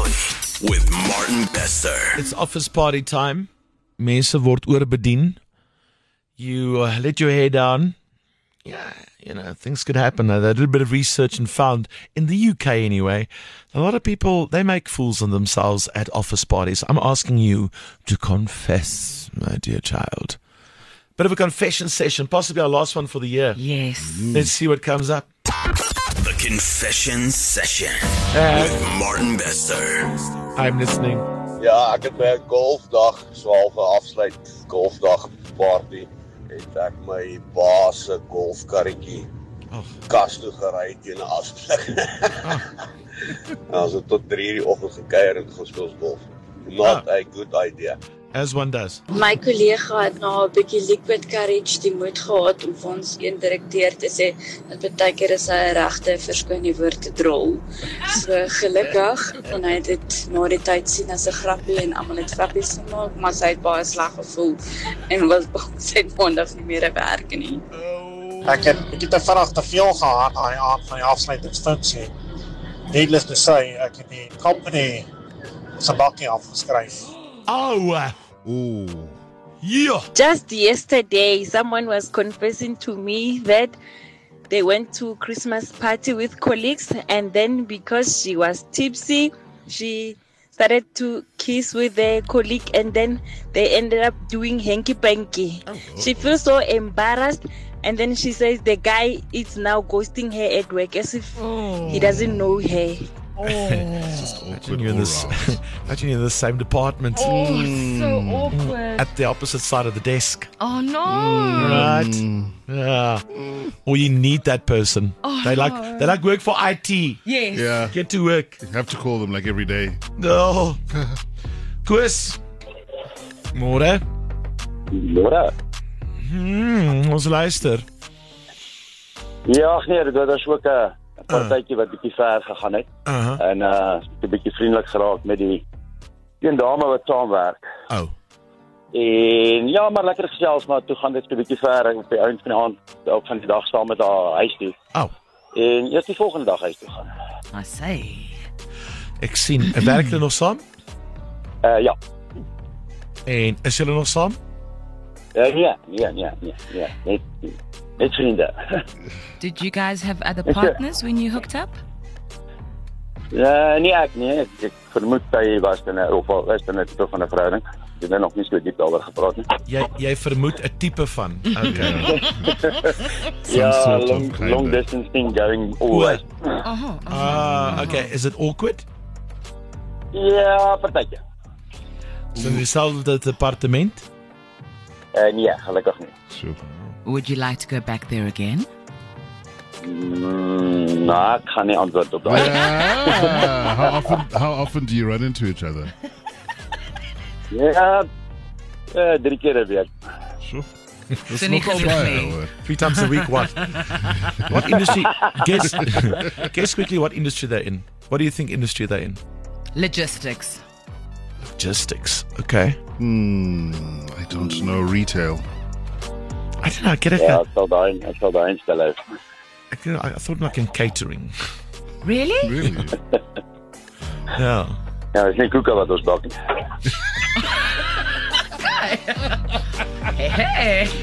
Obviously, with Martin Bester. It's office party time. Mense word oorbedien. You uh, let your hair down. Yeah, you know, things could happen. I did a bit of research and found in the UK anyway, a lot of people they make fools of themselves at office parties. I'm asking you to confess, my dear child. Bit of a confession session, possibly our last one for the year. Yes. Let's see what comes up. Confession Session Uh, with Martin Bester. I'm listening. Ja, ek het by 'n golfdag, swaalwe afsluit golfdag party, het ek my baas se golfkarretjie Oh. kas toe gery teen 'n afsluit. Ons het tot 3:00 die oggend gekuier en gespeel golf. Not a good idea. As one does. My kollega het na 'n bietjie liquid courage die moed gehad om vir ons een direkteur te sê dat baie keer is hy 'n regte verskoon die woord te drol. So gelukkig en hy het dit na die tyd sien as 'n grappie en almal het grappies gemaak, maar sy het baie sleg gevoel en wil sy het maandag nie meer werk nie. Ek het ek het te vinnig te veel gehad aan die aand van die afsluitingsfunksie. Needless to say, ek het die company se bakkie afgeskryf. Oh, Ooh. yeah. Just yesterday, someone was confessing to me that they went to Christmas party with colleagues, and then because she was tipsy, she started to kiss with their colleague, and then they ended up doing hanky panky. Oh, she feels so embarrassed, and then she says the guy is now ghosting her at work as if he oh. doesn't know her. Oh. Just Imagine awkward you're in this. imagine you're in the same department Oh, so mm. awkward. at the opposite side of the desk. Oh no. Mm. Right. Mm. Yeah. Or you need that person. Oh, they like no. they like work for IT. Yes. Yeah. Get to work. You have to call them like every day. No. Koos. Môre. Môre. Hmm, ons luister. Ja, ag nee, dit was ook 'n 'n partytjie wat bietjie ver gegaan het Uh-huh. en uh 'n bietjie vriendelik geraak met die een dame wat saamwerk. Oh. En ja, maar lekker gesels, maar toe gaan dit 'n bietjie ver en op die einde van die aand op van die dag saam met haar huis toe. Oh. En eers die volgende dag huis toe gaan. I say. Ek sien, werk hulle nog saam? Uh ja. En is julle nog saam? Uh, nee, nee, nee, nee, nee, net net vriende. Did you guys have other partners when you hooked up? Ja, nee, ek nee, ek, ek vermoed hy was in 'n of al was in 'n tipe van 'n verhouding. Ek het nou nog nie so diep daaroor gepraat nie. Jy jy vermoed 'n tipe van. Okay. Some Ja, sort of long, kinda. long distance thing going always. Uh-huh. Ah, okay. Is it awkward? Ja, partytjie. Is in dieselfde departement? Uh, nee, gelukkig nie. Sure. Would you like to go back there again? Mm, nou, ek gaan nie antwoord op. Yeah. how often how often do you run into each other? Ja, uh, drie keer 'n week. Sure. That's So nie nogal gelukkig baie, nie. hoor. Three times a week, what? what industry? Guess, guess quickly what industry they're in. What do you think industry they're in? Logistics. Logistics. Okay. Hmm. I don't know retail. I don't know. Get it. Ja, ek sal daai ek sal daai instel. hou. I, get- I thought like in catering. Really? Really? Yeah. Ja, dis nie koeke wat ons bak nie. Hey, hey.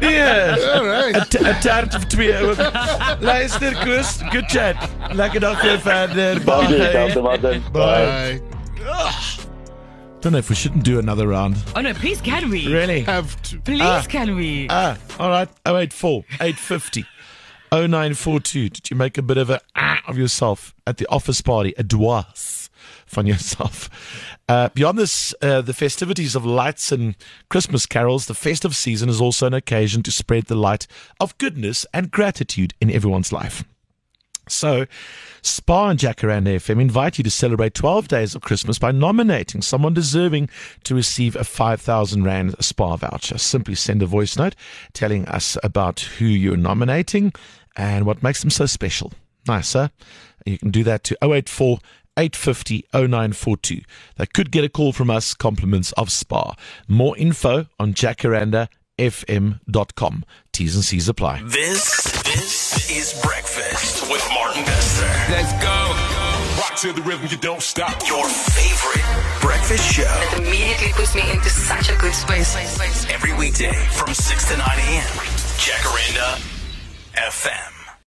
Yeah. All right. A, t- a tart of twee. Eh, Luister, Koos. Good chat. Lekker dag vir jou verder. Dankie, Bye. dankie Martin. Bye. Don't know if we shouldn't do another round. Oh no, please can we? Really? Have to. Please Ah. can we? Ah, all right. 084 850 0942. Did you make a bit of a ah of yourself at the office party? A dwas from yourself. Uh, beyond this, uh, the festivities of lights and Christmas carols, the festive season is also an occasion to spread the light of goodness and gratitude in everyone's life. So, SPAR and Jacaranda FM invite you to celebrate 12 days of Christmas by nominating someone deserving to receive a 5,000 Rand SPAR voucher. Simply send a voice note telling us about who you're nominating and what makes them so special. Nice, huh? You can do that to 084 850 0942. They could get a call from us, compliments of SPAR. More info on jacarandafm.com. T's and C's apply. This, this is breakfast with Martin Bester. Let's go. Rock to the rhythm, you don't stop. Your favorite breakfast show. It immediately puts me into such a good space. Every weekday from 6 to 9 a.m. Jacaranda FM.